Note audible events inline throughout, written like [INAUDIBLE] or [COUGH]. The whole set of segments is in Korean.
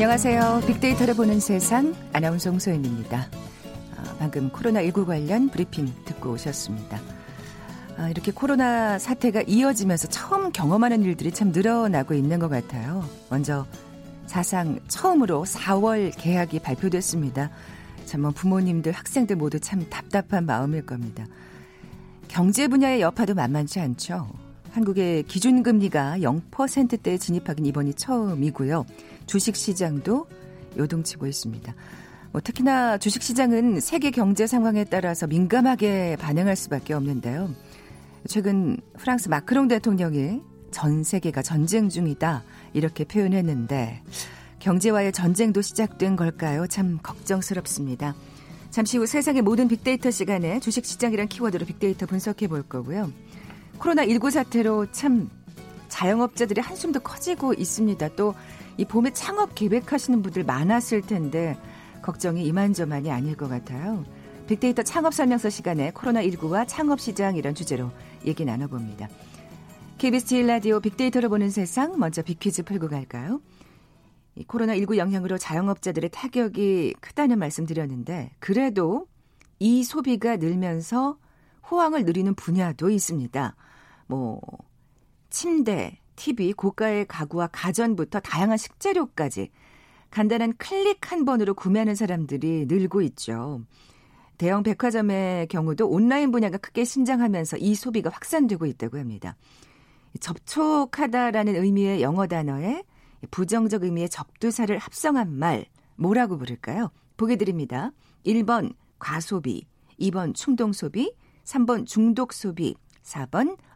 안녕하세요. 빅데이터를 보는 세상 아나운서 홍소연입니다. 아, 방금 코로나19 관련 브리핑 듣고 오셨습니다. 아, 이렇게 코로나 사태가 이어지면서 처음 경험하는 일들이 참 늘어나고 있는 것 같아요. 먼저 사상 처음으로 4월 개학이 발표됐습니다. 참, 뭐 부모님들, 학생들 모두 참 답답한 마음일 겁니다. 경제 분야의 여파도 만만치 않죠. 한국의 기준금리가 0%대에 진입하긴 이번이 처음이고요. 주식시장도 요동치고 있습니다. 뭐 특히나 주식시장은 세계 경제 상황에 따라서 민감하게 반응할 수밖에 없는데요. 최근 프랑스 마크롱 대통령이 전 세계가 전쟁 중이다 이렇게 표현했는데 경제와의 전쟁도 시작된 걸까요? 참 걱정스럽습니다. 잠시 후 세상의 모든 빅데이터 시간에 주식시장이란 키워드로 빅데이터 분석해 볼 거고요. 코로나19 사태로 참 자영업자들의 한숨도 커지고 있습니다. 또 이 봄에 창업 계획하시는 분들 많았을 텐데 걱정이 이만저만이 아닐 것 같아요. 빅데이터 창업 설명서 시간에 코로나19와 창업시장 이런 주제로 얘기 나눠봅니다. KBS 제 라디오 빅데이터로 보는 세상 먼저 빅퀴즈 풀고 갈까요? 이 코로나19 영향으로 자영업자들의 타격이 크다는 말씀 드렸는데 그래도 이 소비가 늘면서 호황을 누리는 분야도 있습니다. 뭐 침대, TV, 고가의 가구와 가전부터 다양한 식재료까지 간단한 클릭 한 번으로 구매하는 사람들이 늘고 있죠. 대형 백화점의 경우도 온라인 분야가 크게 신장하면서 이 소비가 확산되고 있다고 합니다. 접촉하다라는 의미의 영어 단어에 부정적 의미의 접두사를 합성한 말 뭐라고 부를까요? 보기 드립니다. 1번 과소비, 2번 충동소비, 3번 중독소비, 4번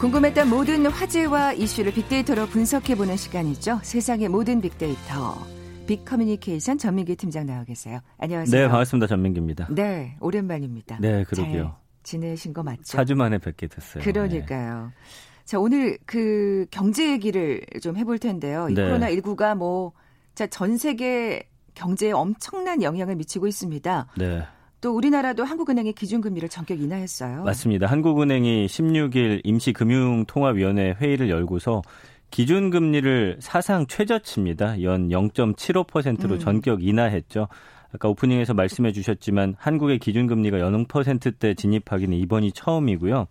궁금했던 모든 화제와 이슈를 빅데이터로 분석해보는 시간이죠. 세상의 모든 빅데이터. 빅커뮤니케이션 전민기 팀장 나와 계세요. 안녕하세요. 네, 반갑습니다. 전민기입니다. 네, 오랜만입니다. 네, 그러게요. 지내신 거 맞죠? 4주 만에 뵙게 됐어요. 그러니까요. 네. 자, 오늘 그 경제 얘기를 좀 해볼 텐데요. 이 네. 코로나19가 뭐, 자, 전 세계 경제에 엄청난 영향을 미치고 있습니다. 네. 또 우리나라도 한국은행의 기준금리를 전격 인하했어요. 맞습니다. 한국은행이 16일 임시금융통화위원회 회의를 열고서 기준금리를 사상 최저치입니다. 연 0.75%로 음. 전격 인하했죠. 아까 오프닝에서 말씀해 주셨지만 한국의 기준금리가 연 0%대 진입하기는 이번이 처음이고요.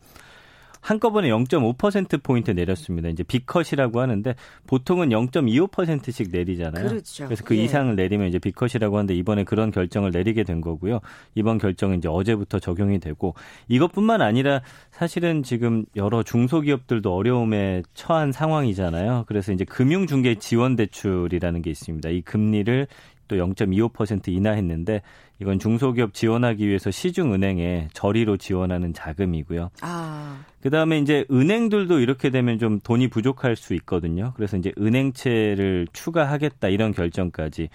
한꺼번에 0.5%포인트 내렸습니다. 이제 비컷이라고 하는데 보통은 0.25%씩 내리잖아요. 그렇죠. 그래서 그 예. 이상을 내리면 이제 비컷이라고 하는데 이번에 그런 결정을 내리게 된 거고요. 이번 결정은 이제 어제부터 적용이 되고 이것뿐만 아니라 사실은 지금 여러 중소기업들도 어려움에 처한 상황이잖아요. 그래서 이제 금융중개 지원 대출이라는 게 있습니다. 이 금리를 또 0.25% 인하했는데 이건 중소기업 지원하기 위해서 시중은행에 저리로 지원하는 자금이고요. 아. 그 다음에 이제 은행들도 이렇게 되면 좀 돈이 부족할 수 있거든요. 그래서 이제 은행채를 추가하겠다 이런 결정까지.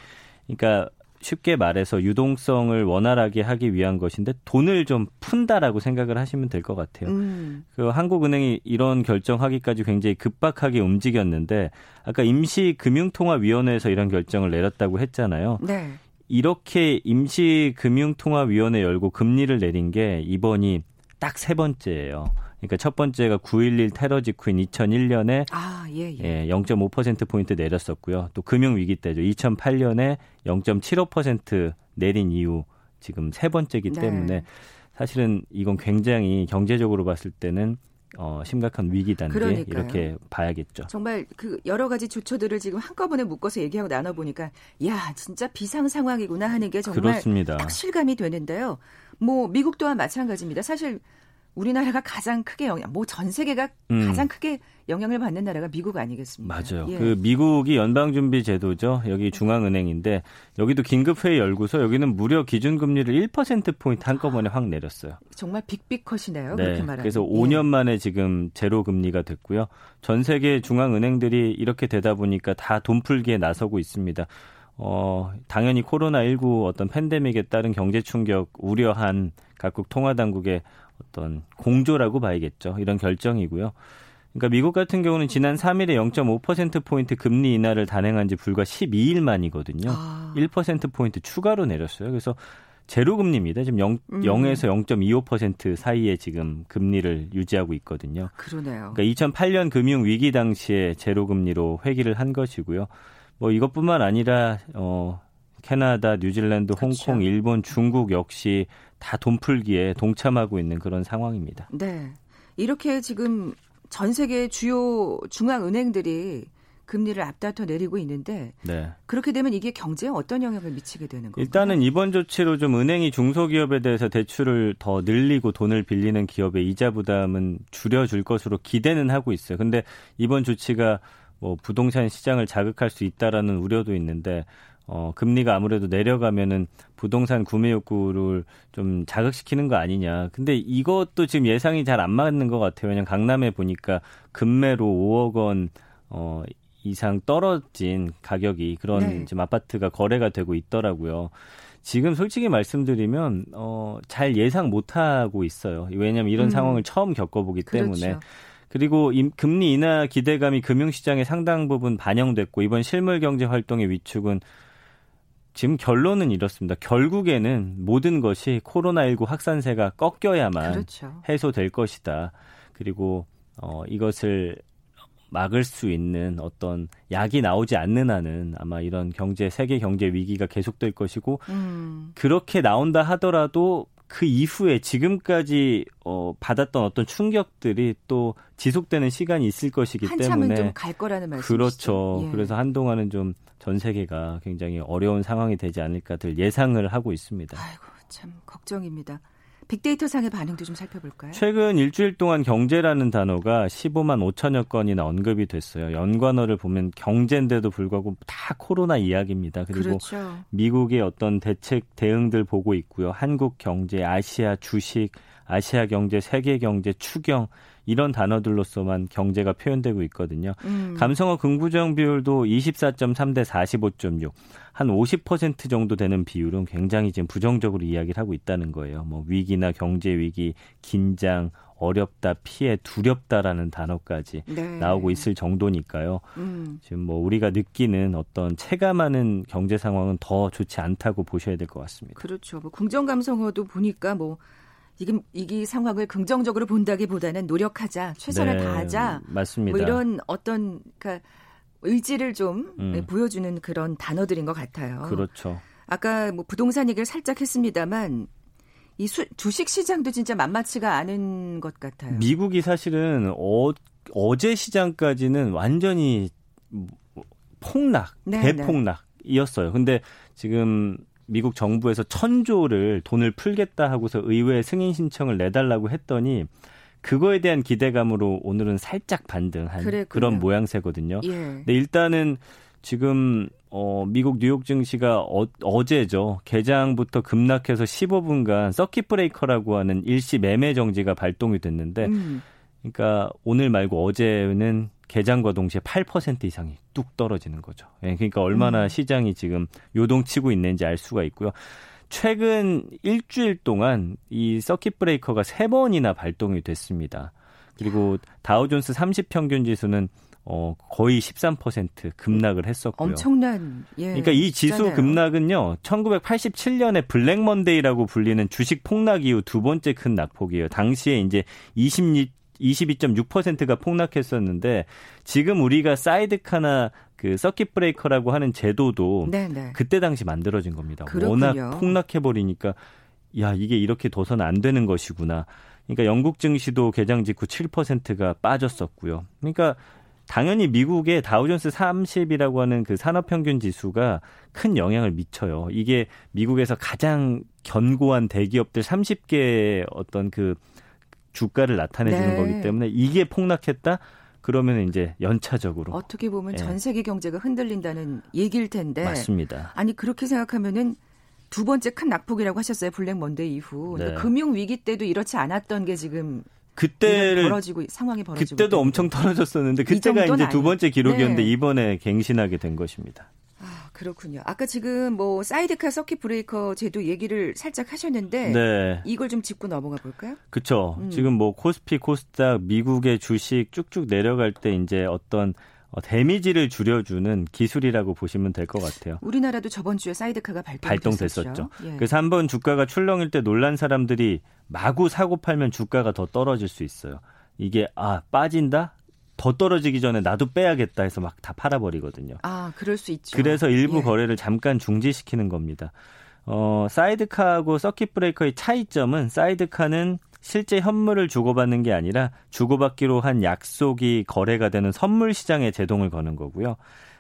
그러니까 쉽게 말해서 유동성을 원활하게 하기 위한 것인데 돈을 좀 푼다라고 생각을 하시면 될 것 같아요. 음. 그 한국은행이 이런 결정하기까지 굉장히 급박하게 움직였는데 아까 임시 금융통화위원회에서 이런 결정을 내렸다고 했잖아요. 네. 이렇게 임시금융통화위원회 열고 금리를 내린 게 이번이 딱 세 번째예요. 그러니까 첫 번째가 9.11 테러 직후인 2001년에 아, 예, 예. 예, 0.5%포인트 내렸었고요. 또 금융위기 때죠. 2008년에 0.75% 내린 이후 지금 세 번째이기 네. 때문에 사실은 이건 굉장히 경제적으로 봤을 때는 어, 심각한 위기 단계 그러니까요. 이렇게 봐야겠죠. 정말 그 여러 가지 조처들을 지금 한꺼번에 묶어서 얘기하고 나눠 보니까 야 진짜 비상 상황이구나 하는 게 정말 그렇습니다. 딱 실감이 되는데요. 뭐 미국 또한 마찬가지입니다. 사실 우리나라가 가장 크게 영향, 뭐 전 세계가 음. 가장 크게 영향을 받는 나라가 미국 아니겠습니까? 맞아요. 예. 그 미국이 연방준비제도죠. 여기 중앙은행인데 여기도 긴급회의 열고서 여기는 무려 기준금리를 1% 포인트 한꺼번에 확 내렸어요. 정말 빅빅컷이네요. 네. 그렇게 말하면. 그래서 5년 예. 만에 지금 제로 금리가 됐고요. 전 세계 중앙은행들이 이렇게 되다 보니까 다 돈 풀기에 나서고 있습니다. 어, 당연히 코로나19 어떤 팬데믹에 따른 경제 충격 우려한 각국 통화 당국의 어떤 공조라고 봐야겠죠. 이런 결정이고요. 그러니까 미국 같은 경우는 지난 3일에 0.5%포인트 금리 인하를 단행한 지 불과 12일 만이거든요. 아. 1%포인트 추가로 내렸어요. 그래서 제로 금리입니다. 지금 0, 음. 0에서 0.25% 사이에 지금 금리를 유지하고 있거든요. 그러네요. 그러니까 2008년 금융 위기 당시에 제로 금리로 회귀를 한 것이고요. 뭐 이것뿐만 아니라 어 캐나다, 뉴질랜드, 그렇죠. 홍콩, 일본, 중국 역시 다 돈 풀기에 동참하고 있는 그런 상황입니다. 네. 이렇게 지금 전 세계 주요 중앙은행들이 금리를 앞다퉈 내리고 있는데 네. 그렇게 되면 이게 경제에 어떤 영향을 미치게 되는 건가요? 일단은 이번 조치로 좀 은행이 중소기업에 대해서 대출을 더 늘리고 돈을 빌리는 기업의 이자 부담은 줄여줄 것으로 기대는 하고 있어요. 근데 이번 조치가 뭐 부동산 시장을 자극할 수 있다라는 우려도 있는데 어, 금리가 아무래도 내려가면은 부동산 구매 욕구를 좀 자극시키는 거 아니냐. 근데 이것도 지금 예상이 잘 안 맞는 것 같아요. 왜냐면 강남에 보니까 금매로 5억 원, 어, 이상 떨어진 가격이 그런 네. 지금 아파트가 거래가 되고 있더라고요. 지금 솔직히 말씀드리면 어, 잘 예상 못 하고 있어요. 왜냐하면 이런 음. 상황을 처음 겪어보기 그렇죠. 때문에 그리고 금리 인하 기대감이 금융시장에 상당 부분 반영됐고 이번 실물 경제 활동의 위축은 지금 결론은 이렇습니다. 결국에는 모든 것이 코로나19 확산세가 꺾여야만 그렇죠. 해소될 것이다. 그리고 어, 이것을 막을 수 있는 어떤 약이 나오지 않는 한은 아마 이런 경제 세계 경제 위기가 계속될 것이고 음. 그렇게 나온다 하더라도 그 이후에 지금까지 어, 받았던 어떤 충격들이 또 지속되는 시간이 있을 것이기 때문에 좀갈 거라는 말씀이시죠. 그렇죠. 예. 그래서 한동안은 좀 전 세계가 굉장히 어려운 상황이 되지 않을까들 예상을 하고 있습니다. 아이고 참 걱정입니다. 빅데이터 상의 반응도 좀 살펴볼까요? 최근 일주일 동안 경제라는 단어가 15만 5천여 건이나 언급이 됐어요. 연관어를 보면 경제인데도 불구하고 다 코로나 이야기입니다. 그리고 그렇죠. 미국의 어떤 대책 대응들 보고 있고요. 한국 경제, 아시아 주식, 아시아 경제, 세계 경제, 추경 이런 단어들로서만 경제가 표현되고 있거든요. 음. 감성어 긍부정 비율도 24.3대 45.6. 한 50% 정도 되는 비율은 굉장히 지금 부정적으로 이야기를 하고 있다는 거예요. 뭐 위기나 경제 위기, 긴장, 어렵다, 피해, 두렵다라는 단어까지 네. 나오고 있을 정도니까요. 음. 지금 뭐 우리가 느끼는 어떤 체감하는 경제 상황은 더 좋지 않다고 보셔야 될 것 같습니다. 그렇죠. 뭐 긍정 감성어도 보니까 뭐 이게 이 상황을 긍정적으로 본다기보다는 노력하자, 최선을 네, 다하자. 맞습니다. 뭐 이런 어떤 그러니까 의지를 좀 음. 네, 보여주는 그런 단어들인 것 같아요. 그렇죠. 아까 뭐 부동산 얘기를 살짝 했습니다만 이 수, 주식 시장도 진짜 만만치가 않은 것 같아요. 미국이 사실은 어, 어제 시장까지는 완전히 폭락, 네, 네. 대폭락이었어요. 근데 지금 미국 정부에서 천조를 돈을 풀겠다 하고서 의회 승인 신청을 내달라고 했더니 그거에 대한 기대감으로 오늘은 살짝 반등한 그랬군요. 그런 모양새거든요. 예. 근데 일단은 지금 어 미국 뉴욕 증시가 어, 어제죠. 개장부터 급락해서 15분간 서킷 브레이커라고 하는 일시 매매 정지가 발동이 됐는데 음. 그러니까 오늘 말고 어제는 개장과 동시에 8% 이상이 뚝 떨어지는 거죠. 예, 그러니까 얼마나 음. 시장이 지금 요동치고 있는지 알 수가 있고요. 최근 일주일 동안 이 서킷 브레이커가 세 번이나 발동이 됐습니다. 그리고 다우존스 30 평균 지수는 어, 거의 13% 급락을 했었고요. 엄청난, 예. 그러니까 이 지수 진짜네요. 급락은요, 1987년에 블랙 먼데이라고 불리는 주식 폭락 이후 두 번째 큰 낙폭이에요. 당시에 이제 20, 22.6%가 폭락했었는데 지금 우리가 사이드카나 그 서킷 브레이커라고 하는 제도도 네네. 네. 그때 당시 만들어진 겁니다. 그렇군요. 워낙 폭락해 버리니까 야 이게 이렇게 둬서는 안 되는 것이구나. 그러니까 영국 증시도 개장 직후 7%가 빠졌었고요. 그러니까 당연히 미국의 다우존스 30이라고 하는 그 산업 평균 지수가 큰 영향을 미쳐요. 이게 미국에서 가장 견고한 대기업들 30개 어떤 그 주가를 나타내 주는 네. 거기 때문에 이게 폭락했다. 그러면 이제 연차적으로 어떻게 보면 예. 전 세계 경제가 흔들린다는 얘기일 텐데 맞습니다. 아니 그렇게 생각하면은 두 번째 큰 낙폭이라고 하셨어요 블랙 먼데이 이후 네. 금융 위기 때도 이렇지 않았던 게 지금 그때를 벌어지고 상황이 벌어지고 그때도 있거든요. 엄청 떨어졌었는데 그때가 이제 두 번째 기록이었는데 네. 이번에 갱신하게 된 것입니다. 아, 그렇군요. 아까 지금 뭐 사이드카 서킷 브레이커 제도 얘기를 살짝 하셨는데 네. 이걸 좀 짚고 넘어가 볼까요? 그렇죠. 음. 지금 뭐 코스피, 코스닥, 미국의 주식 쭉쭉 내려갈 때 이제 어떤 어, 데미지를 줄여주는 기술이라고 보시면 될 것 같아요. 우리나라도 저번 주에 사이드카가 발동 됐었죠. 예. 그래서 한번 주가가 출렁일 때 놀란 사람들이 마구 사고 팔면 주가가 더 떨어질 수 있어요. 이게 아 빠진다? 더 떨어지기 전에 나도 빼야겠다 해서 막 다 팔아버리거든요. 아, 그럴 수 있죠. 그래서 일부 예. 거래를 잠깐 중지시키는 겁니다. 어, 사이드카하고 서킷 브레이커의 차이점은 사이드카는 실제 현물을 주고받는 게 아니라 주고받기로 한 약속이 거래가 되는 선물 시장에 제동을 거는 거고요.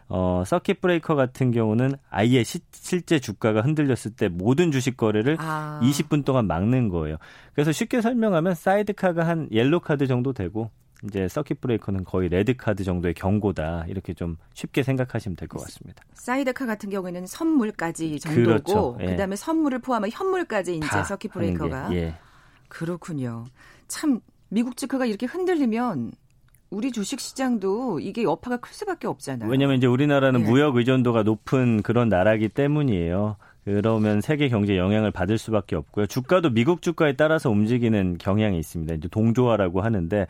어, 서킷 브레이커 같은 경우는 아예 시, 실제 주가가 흔들렸을 때 모든 주식 거래를 아. 20분 동안 막는 거예요. 그래서 쉽게 설명하면 사이드카가 한 옐로 카드 정도 되고 이제 서킷 브레이커는 거의 레드 카드 정도의 경고다 이렇게 좀 쉽게 생각하시면 될 것 같습니다. 사이드카 같은 경우에는 선물까지 정도고 그렇죠. 예. 그다음에 선물을 포함한 현물까지 이제 서킷 브레이커가 예. 그렇군요. 참 미국 주가가 이렇게 흔들리면 우리 주식 시장도 이게 여파가 클 수밖에 없잖아요. 왜냐하면 이제 우리나라는 네. 무역 의존도가 높은 그런 나라기 때문이에요. 그러면 세계 경제에 영향을 받을 수밖에 없고요. 주가도 미국 주가에 따라서 움직이는 경향이 있습니다. 이제 동조화라고 하는데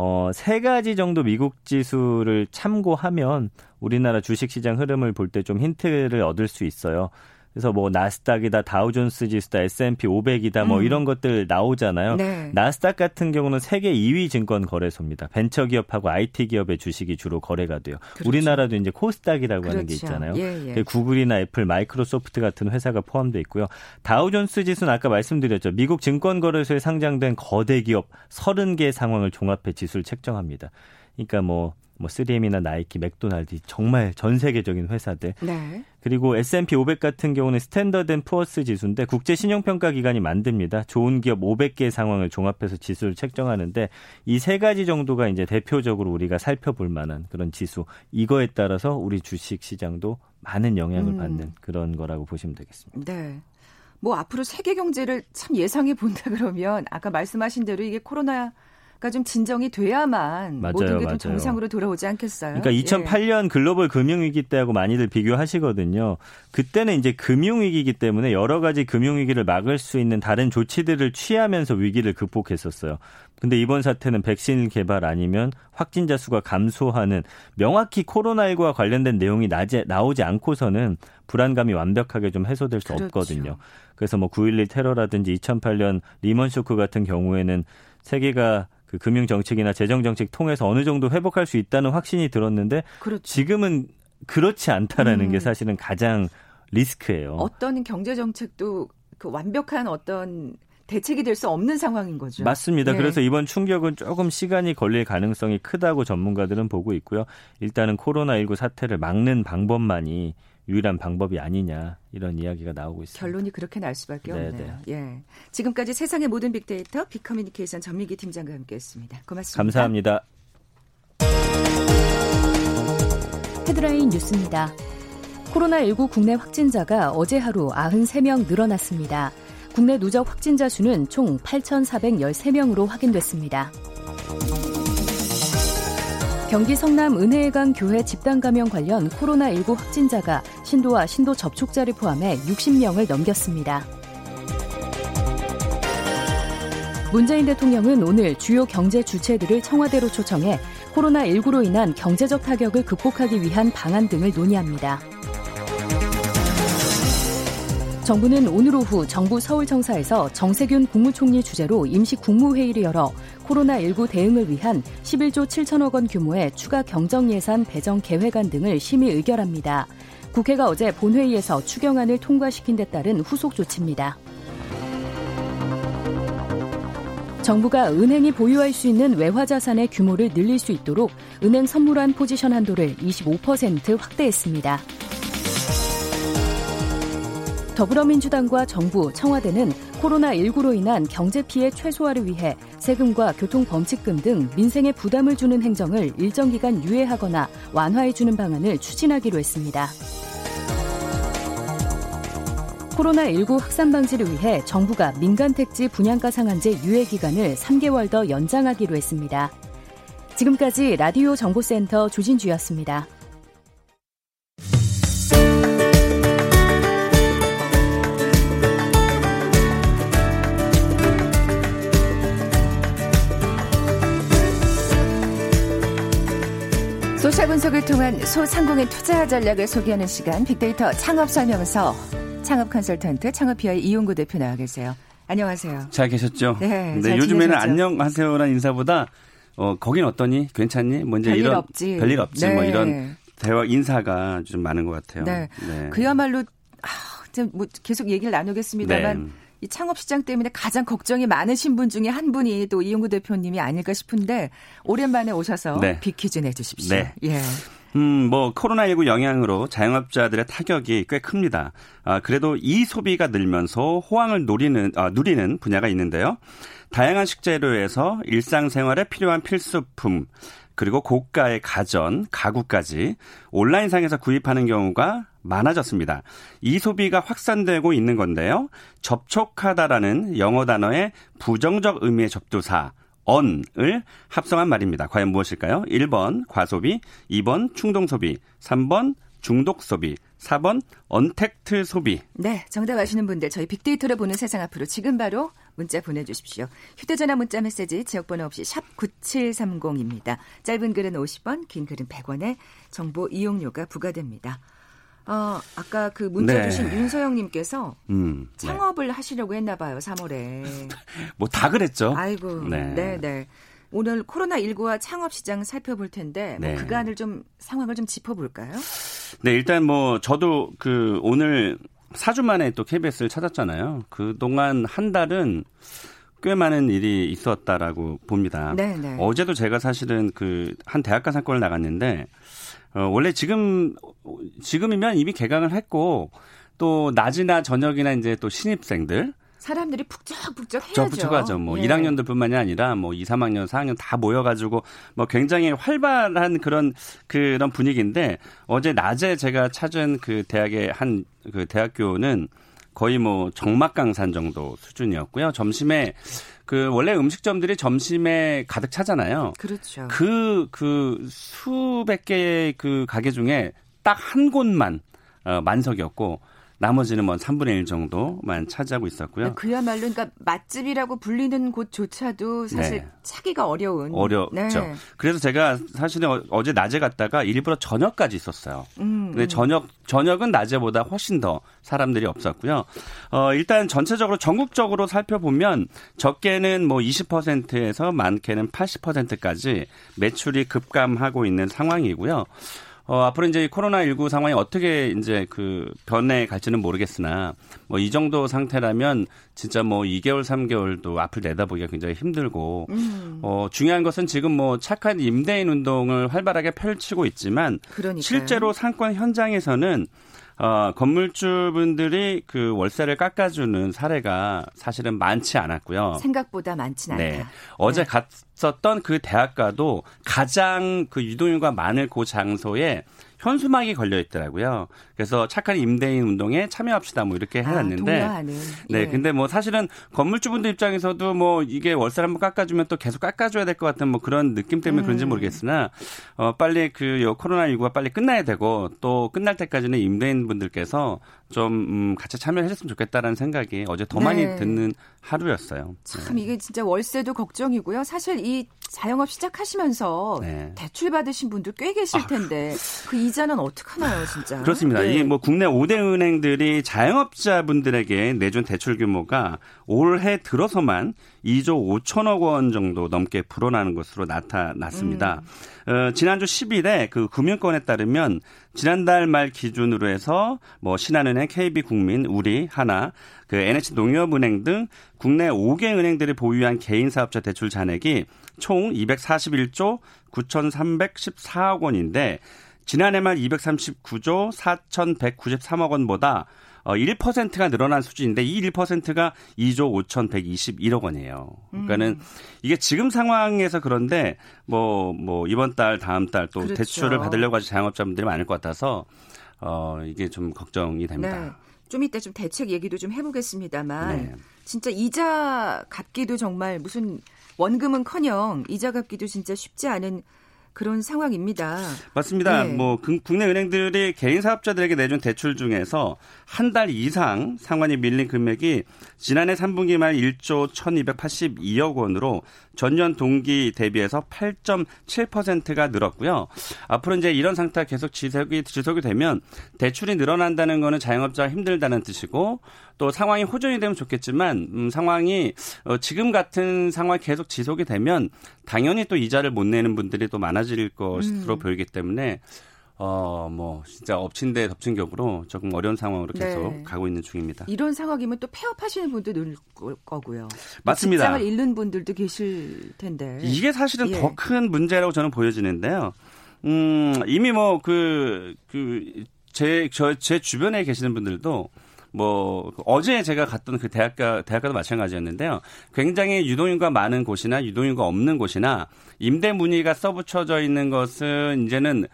어, 세 가지 정도 미국 지수를 참고하면 우리나라 주식 시장 흐름을 볼 때 좀 힌트를 얻을 수 있어요. 그래서 뭐 나스닥이다, 다우존스 지수다, S&P 500이다, 뭐 음. 이런 것들 나오잖아요. 네. 나스닥 같은 경우는 세계 2위 증권 거래소입니다. 벤처 기업하고 IT 기업의 주식이 주로 거래가 돼요. 그렇죠. 우리나라도 이제 코스닥이라고 그렇죠. 하는 게 그렇죠. 있잖아요. 예, 예. 구글이나 애플, 마이크로소프트 같은 회사가 포함되어 있고요. 다우존스 지수는 아까 말씀드렸죠. 미국 증권 거래소에 상장된 거대 기업 30개 상황을 종합해 지수를 책정합니다. 그러니까 뭐 뭐 3M이나 나이키, 맥도날드 정말 전 세계적인 회사들. 네. 그리고 S&P 500 같은 경우는 스탠더드 앤 푸어스 지수인데 국제 신용 평가 기관이 만듭니다. 좋은 기업 500개의 상황을 종합해서 지수를 책정하는데 이 세 가지 정도가 이제 대표적으로 우리가 살펴볼 만한 그런 지수. 이거에 따라서 우리 주식 시장도 많은 영향을 음. 받는 그런 거라고 보시면 되겠습니다. 네. 뭐 앞으로 세계 경제를 참 예상해 본다 그러면 아까 말씀하신 대로 이게 코로나 그러니까 좀 진정이 돼야만 맞아요, 모든 게 좀 정상으로 돌아오지 않겠어요? 그러니까 2008년 예. 글로벌 금융위기 때하고 많이들 비교하시거든요. 그때는 이제 금융위기이기 때문에 여러 가지 금융위기를 막을 수 있는 다른 조치들을 취하면서 위기를 극복했었어요. 근데 이번 사태는 백신 개발 아니면 확진자 수가 감소하는 명확히 코로나19와 관련된 내용이 나제, 나오지 않고서는 불안감이 완벽하게 좀 해소될 수 그렇죠. 없거든요. 그래서 뭐 9.11 테러라든지 2008년 리먼 쇼크 같은 경우에는 세계가 그 금융 정책이나 재정 정책 통해서 어느 정도 회복할 수 있다는 확신이 들었는데 그렇죠. 지금은 그렇지 않다라는 음. 게 사실은 가장 리스크예요. 어떤 경제 정책도 그 완벽한 어떤 대책이 될 수 없는 상황인 거죠. 맞습니다. 네. 그래서 이번 충격은 조금 시간이 걸릴 가능성이 크다고 전문가들은 보고 있고요. 일단은 코로나19 사태를 막는 방법만이 유일한 방법이 아니냐 이런 이야기가 나오고 있습니다. 결론이 그렇게 날 수밖에 네네. 없네요. 예. 지금까지 세상의 모든 빅데이터 빅커뮤니케이션 전민기 팀장과 함께했습니다. 고맙습니다. 감사합니다. 헤드라인 뉴스입니다. 코로나19 국내 확진자가 어제 하루 93명 늘어났습니다. 국내 누적 확진자 수는 총 8,413명으로 확인됐습니다. 경기 성남 은혜강 교회 집단 감염 관련 코로나19 확진자가 신도와 신도 접촉자를 포함해 60명을 넘겼습니다. 문재인 대통령은 오늘 주요 경제 주체들을 청와대로 초청해 코로나19로 인한 경제적 타격을 극복하기 위한 방안 등을 논의합니다. 정부는 오늘 오후 정부 서울청사에서 정세균 국무총리 주재로 임시 국무회의를 열어 코로나19 대응을 위한 11조 7천억 원 규모의 추가 경정 예산 배정 계획안 등을 심의 의결합니다. 국회가 어제 본회의에서 추경안을 통과시킨 데 따른 후속 조치입니다. 정부가 은행이 보유할 수 있는 외화 자산의 규모를 늘릴 수 있도록 은행 선물한 포지션 한도를 25% 확대했습니다. 더불어민주당과 정부, 청와대는 코로나19로 인한 경제 피해 최소화를 위해 세금과 교통범칙금 등 민생에 부담을 주는 행정을 일정 기간 유예하거나 완화해주는 방안을 추진하기로 했습니다. 코로나19 확산 방지를 위해 정부가 민간 택지 분양가 상한제 유예 기간을 3개월 더 연장하기로 했습니다. 지금까지 라디오 정보센터 조진주였습니다. 소셜 분석을 통한 소상공인 투자 전략을 소개하는 시간 빅데이터 창업 설명서 창업 컨설턴트 창업피아의 이용구 대표 나와 계세요. 안녕하세요. 잘 계셨죠? 네. 네 요즘에는 안녕하세요라는 인사보다 어 거긴 어떠니? 괜찮니? 뭐 이제 이런 없지. 별일 없지. 네. 뭐 이런 대화 인사가 좀 많은 것 같아요. 네. 네. 그야말로 아, 뭐 계속 얘기를 나누겠습니다만 네. 이 창업 시장 때문에 가장 걱정이 많으신 분 중에 한 분이 또 이용구 대표님이 아닐까 싶은데 오랜만에 오셔서 네. 비퀴즈 내주십시오. 네. 예. 음, 뭐 코로나19 영향으로 자영업자들의 타격이 꽤 큽니다. 아, 그래도 이 소비가 늘면서 호황을 노리는 아, 누리는 분야가 있는데요. 다양한 식재료에서 일상생활에 필요한 필수품 그리고 고가의 가전, 가구까지 온라인상에서 구입하는 경우가 많아졌습니다. 이 소비가 확산되고 있는 건데요. 접촉하다라는 영어 단어의 부정적 의미의 접두사 on을 합성한 말입니다. 과연 무엇일까요? 1번 과소비, 2번 충동소비, 3번 중독소비, 4번 언택트 소비. 네, 정답 아시는 분들 저희 빅데이터를 보는 세상 앞으로 지금 바로 문자 보내주십시오. 휴대전화 문자 메시지 지역번호 없이 샵 9730입니다. 짧은 글은 50원, 긴 글은 100원에 정보 이용료가 부과됩니다. 어, 아까 그 문자 네. 주신 윤서영님께서 음, 네. 창업을 하시려고 했나 봐요, 3월에. [LAUGHS] 뭐 다 그랬죠. 아이고, 네, 네. 네. 오늘 코로나19와 창업 시장 살펴볼 텐데 뭐 네. 그간을 좀 상황을 좀 짚어볼까요? 네, 일단 뭐 저도 그 오늘 4주 만에 또 KBS를 찾았잖아요. 그 동안 한 달은 꽤 많은 일이 있었다라고 봅니다. 네, 네. 어제도 제가 사실은 그 한 대학가 사건을 나갔는데 어, 원래 지금 지금이면 이미 개강을 했고 또 낮이나 저녁이나 이제 또 신입생들 사람들이 북적북적 해야죠. 북적북적하죠. 뭐 예. 1학년들뿐만이 아니라 뭐 2, 3학년, 4학년 다 모여가지고 뭐 굉장히 활발한 그런 그런 분위기인데 어제 낮에 제가 찾은 그 대학의 한 그 대학교는 거의 뭐 정막 강산 정도 수준이었고요. 점심에 그 원래 음식점들이 점심에 가득 차잖아요. 그렇죠. 그그 그 수백 개의 그 가게 중에 딱 한 곳만 어, 만석이었고 나머지는 뭐 3분의 1 정도만 차지하고 있었고요. 네, 그야말로 그러니까 맛집이라고 불리는 곳조차도 사실 네. 차기가 어려운. 어렵죠. 네. 그래서 제가 사실은 어제 낮에 갔다가 일부러 저녁까지 있었어요. 음, 근데 음. 저녁 저녁은 낮에보다 훨씬 더 사람들이 없었고요. 어, 일단 전체적으로 전국적으로 살펴보면 적게는 뭐 20%에서 많게는 80%까지 매출이 급감하고 있는 상황이고요. 어, 앞으로 이제 코로나19 상황이 어떻게 이제 그 변해 갈지는 모르겠으나 뭐 이 정도 상태라면 진짜 뭐 2개월, 3개월도 앞을 내다보기가 굉장히 힘들고 음. 어, 중요한 것은 지금 뭐 착한 임대인 운동을 활발하게 펼치고 있지만 그러니까요. 실제로 상권 현장에서는 어, 건물주분들이 그 월세를 깎아주는 사례가 사실은 많지 않았고요. 생각보다 많지는 네. 않다. 어제 네. 갔었던 그 대학가도 가장 그 유동인구가 많을 그 장소에 현수막이 걸려 있더라고요. 그래서 착한 임대인 운동에 참여합시다 뭐 이렇게 아, 해놨는데 아, 네, 예. 근데 뭐 사실은 건물주분들 입장에서도 뭐 이게 월세를 한번 깎아주면 또 계속 깎아줘야 될 것 같은 뭐 그런 느낌 때문에 음. 그런지 모르겠으나 어 빨리 그 코로나 19가 빨리 끝나야 되고 또 끝날 때까지는 임대인 분들께서 좀 음, 같이 참여하셨으면 좋겠다라는 생각이 어제 더 많이 네. 듣는 하루였어요. 참 네. 이게 진짜 월세도 걱정이고요. 사실 이 자영업 시작하시면서 네. 대출 받으신 분들 꽤 계실 아. 텐데 아. 그 이자는 어떡하나요, 진짜? 그렇습니다. 네. 이뭐 국내 5대 은행들이 자영업자분들에게 내준 대출 규모가 올해 들어서만 2조 5천억 원 정도 넘게 불어나는 것으로 나타났습니다. 음. 어, 지난주 10일에 그 금융권에 따르면 지난달 말 기준으로 해서 뭐 신한은행, KB국민, 우리, 하나, 그 NH농협은행 등 국내 5개 은행들이 보유한 개인 사업자 대출 잔액이 총 241조 9,314억 원인데 지난해 말 239조 4,193억 원보다 어, 1%가 늘어난 수준인데 이 1%가 2조 5,121억 원이에요. 그러니까는 음. 이게 지금 상황에서 그런데 뭐뭐 뭐 이번 달 다음 달또 그렇죠. 대출을 받으려고 하지 자영업자분들이 많을 것 같아서 어 이게 좀 걱정이 됩니다. 네. 좀 이따 좀 대책 얘기도 좀 해보겠습니다만 네. 진짜 이자 갚기도 정말 무슨 원금은 커녕 이자 갚기도 진짜 쉽지 않은 그런 상황입니다. 맞습니다. 네. 뭐 국내 은행들이 개인 사업자들에게 내준 대출 중에서 한 달 이상 상환이 밀린 금액이 지난해 3분기 말 1조 1,282억 원으로 전년 동기 대비해서 8.7%가 늘었고요. 앞으로 이제 이런 상태가 계속 지속이 지속이 되면 대출이 늘어난다는 거는 자영업자가 힘들다는 뜻이고 또 상황이 호전이 되면 좋겠지만 음, 상황이 어, 지금 같은 상황이 계속 지속이 되면 당연히 또 이자를 못 내는 분들이 또 많아질 것으로 음. 보이기 때문에 어, 뭐, 진짜 엎친 데 덮친 격으로 조금 어려운 상황으로 계속 네. 가고 있는 중입니다. 이런 상황이면 또 폐업하시는 분도 늘 거고요. 맞습니다. 직장을 잃는 분들도 계실 텐데. 이게 사실은 예. 더큰 문제라고 저는 보여지는데요. 음, 이미 뭐, 그, 그, 제, 저, 제 주변에 계시는 분들도 뭐 어제 제가 갔던 그 대학가 대학가도 마찬가지였는데요. 굉장히 유동인구가 많은 곳이나 유동인구가 없는 곳이나 임대 문의가 써붙여져 있는 것은 이제는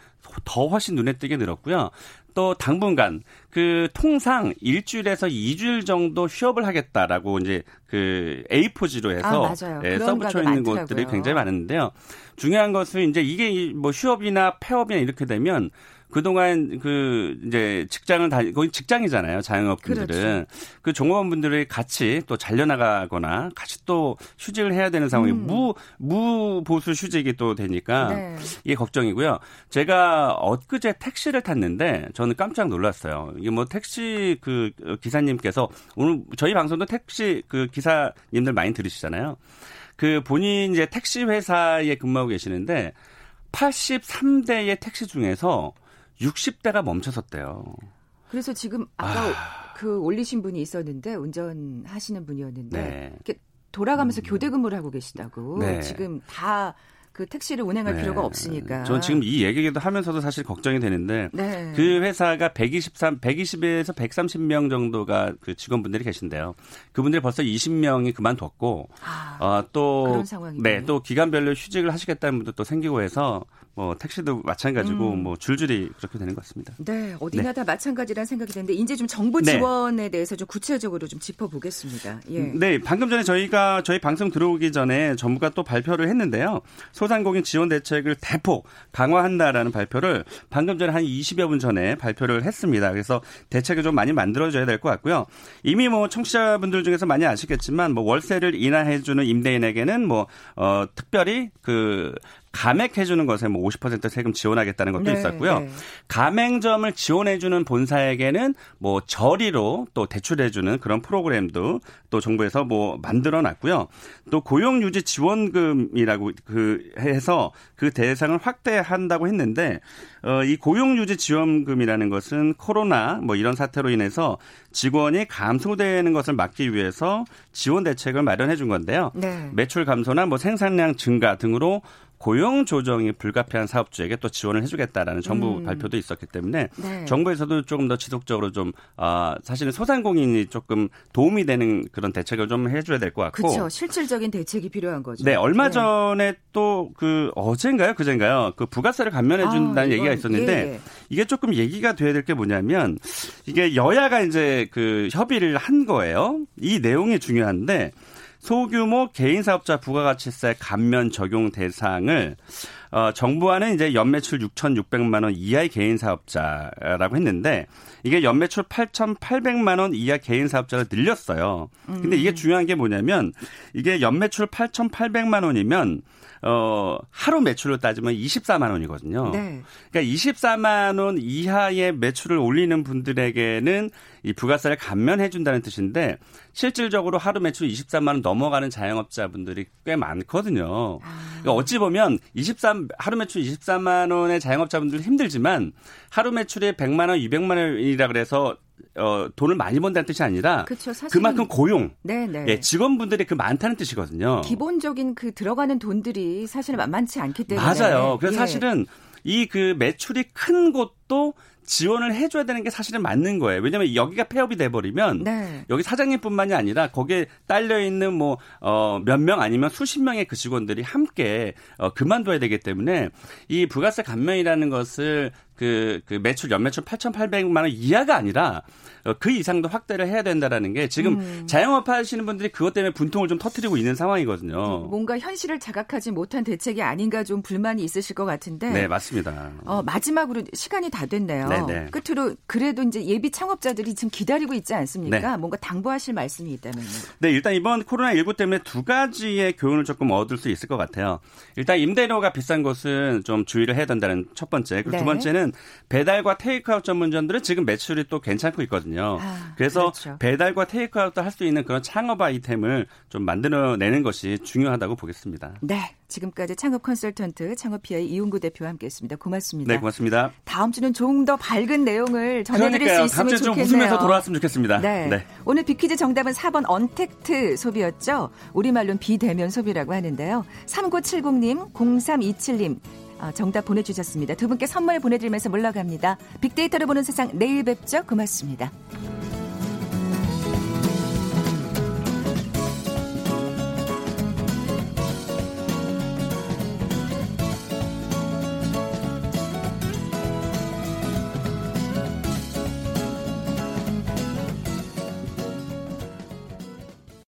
더 훨씬 눈에 띄게 늘었고요. 또 당분간 그 통상 일주일에서 2주일 정도 휴업을 하겠다라고 이제 그 A4지로 해서 아, 예, 써붙여 있는. 곳들이 굉장히 많은데요. 중요한 것은 이제 이게 뭐 휴업이나 폐업이나 이렇게 되면 그동안 그 이제 직장을 다 거의 직장이잖아요. 자영업분들은 그렇죠. 그 종업원분들이 같이 또 잘려나가거나 같이 또 휴직을 해야 되는 상황이 음. 무 무보수 휴직이 또 되니까 네. 이게 걱정이고요. 제가 엊그제 택시를 탔는데 저는 깜짝 놀랐어요. 이게 뭐 택시 그 기사님께서 오늘 저희 방송도 택시 그 기사님들 많이 들으시잖아요. 그 본인 이제 택시 회사에 근무하고 계시는데 83대의 택시 중에서 60대가 멈춰섰대요. 그래서 지금 아까 아... 그 올리신 분이 있었는데 운전하시는 분이었는데 네. 이렇게 돌아가면서 음... 교대 근무를 하고 계시다고 네. 지금 다 그 택시를 운행할 네. 필요가 없으니까. 저는 지금 이 얘기도 하면서도 사실 걱정이 되는데 네. 그 회사가 123, 120에서 130명 정도가 그 직원분들이 계신데요. 그분들이 벌써 20명이 그만뒀고 아, 어, 또 네, 또 기간별로 휴직을 하시겠다는 분도 또 생기고 해서 뭐 택시도 마찬가지고 음. 뭐 줄줄이 그렇게 되는 것 같습니다. 네, 어디나 네. 다 마찬가지라는 생각이 드는데 이제 좀 정부 네. 지원에 네. 대해서 좀 구체적으로 좀 짚어보겠습니다. 예. 네, 방금 전에 저희가 저희 방송 들어오기 전에 정부가 또 발표를 했는데요. 소상공인 지원 대책을 대폭 강화한다라는 발표를 방금 전에 한 20여 분 전에 발표를 했습니다. 그래서 대책을 좀 많이 만들어줘야 될 것 같고요. 이미 뭐 청취자분들 중에서 많이 아시겠지만 뭐 월세를 인하해주는 임대인에게는 뭐 어, 특별히 그 감액해주는 것에 뭐 50% 세금 지원하겠다는 것도 네, 있었고요. 네. 가맹점을 지원해주는 본사에게는 뭐 저리로 또 대출해주는 그런 프로그램도 또 정부에서 뭐 만들어놨고요. 또 고용유지 지원금이라고 그 해서 그 대상을 확대한다고 했는데 어, 이 고용유지 지원금이라는 것은 코로나 뭐 이런 사태로 인해서 직원이 감소되는 것을 막기 위해서 지원 대책을 마련해 준 건데요. 네. 매출 감소나 뭐 생산량 증가 등으로 고용 조정이 불가피한 사업주에게 또 지원을 해주겠다라는 정부 음. 발표도 있었기 때문에 네. 정부에서도 조금 더 지속적으로 좀 아, 사실은 소상공인이 조금 도움이 되는 그런 대책을 좀 해줘야 될 것 같고 그렇죠 실질적인 대책이 필요한 거죠. 네 얼마 네. 전에 또 그 어젠가요 그젠가요 그 부가세를 감면해 준다는 아, 얘기가 있었는데 예, 예. 이게 조금 얘기가 돼야 될 게 뭐냐면 이게 여야가 이제 그 협의를 한 거예요. 이 내용이 중요한데. 소규모 개인 사업자 부가가치세 감면 적용 대상을 어, 정부와는 이제 연매출 6,600만 원 이하의 개인 사업자라고 했는데 이게 연매출 8,800만 원 이하 개인 사업자를 늘렸어요. 근데 이게 음. 중요한 게 뭐냐면 이게 연매출 8,800만 원이면 어, 하루 매출로 따지면 24만 원이거든요. 네. 그러니까 24만 원 이하의 매출을 올리는 분들에게는 이 부가세를 감면해 준다는 뜻인데 실질적으로 하루 매출 24만 원 넘어가는 자영업자분들이 꽤 많거든요. 아. 그러니까 어찌 보면 23 하루 매출 24만 원의 자영업자분들 힘들지만 하루 매출이 100만 원, 200만 원이라 그래서 어, 돈을 많이 번다는 뜻이 아니라 그쵸, 그만큼 고용, 네네. 예, 직원분들이 그 많다는 뜻이거든요. 기본적인 그 들어가는 돈들이 사실 만만치 않기 때문에 맞아요. 그래서 예. 사실은 이 그 매출이 큰 곳 것도 지원을 해줘야 되는 게 사실은 맞는 거예요. 왜냐하면 여기가 폐업이 돼버리면 네. 여기 사장님뿐만이 아니라 거기에 딸려 있는 뭐어몇명 아니면 수십 명의 그 직원들이 함께 어 그만둬야 되기 때문에 이 부가세 감면이라는 것을 그, 그 매출 연매출 8,800만 원 이하가 아니라 어, 그 이상도 확대를 해야 된다라는 게 지금 음. 자영업 하시는 분들이 그것 때문에 분통을 좀 터트리고 있는 상황이거든요. 뭔가 현실을 자각하지 못한 대책이 아닌가 좀 불만이 있으실 것 같은데. 네, 맞습니다. 어, 마지막으로 시간이 다 됐네요. 네네. 네. 끝으로 그래도 이제 예비 창업자들이 지금 기다리고 있지 않습니까? 네. 뭔가 당부하실 말씀이 있다면요. 네, 일단 이번 코로나19 때문에 두 가지의 교훈을 조금 얻을 수 있을 것 같아요. 일단 임대료가 비싼 것은 좀 주의를 해야 된다는 첫 번째. 그리고 네. 두 번째는 배달과 테이크아웃 전문점들은 지금 매출이 또 괜찮고 있거든요. 아, 그래서 그렇죠. 배달과 테이크아웃도 할 수 있는 그런 창업 아이템을 좀 만들어내는 것이 중요하다고 보겠습니다. 네. 지금까지 창업 컨설턴트 창업피아의 이용구 대표와 함께했습니다. 고맙습니다. 네, 고맙습니다. 다음 주는 조금 더 밝은 내용을 전해드릴 그러니까요. 수 있으면 다음 주좀 웃으면서 돌아왔으면 좋겠습니다. 네. 네. 오늘 비퀴즈 정답은 4번 언택트 소비였죠. 우리말로는 비대면 소비라고 하는데요. 3970님, 0327님, 어, 정답 보내주셨습니다. 두 분께 선물 보내드리면서 물러갑니다. 빅데이터를 보는 세상 내일 뵙죠. 고맙습니다.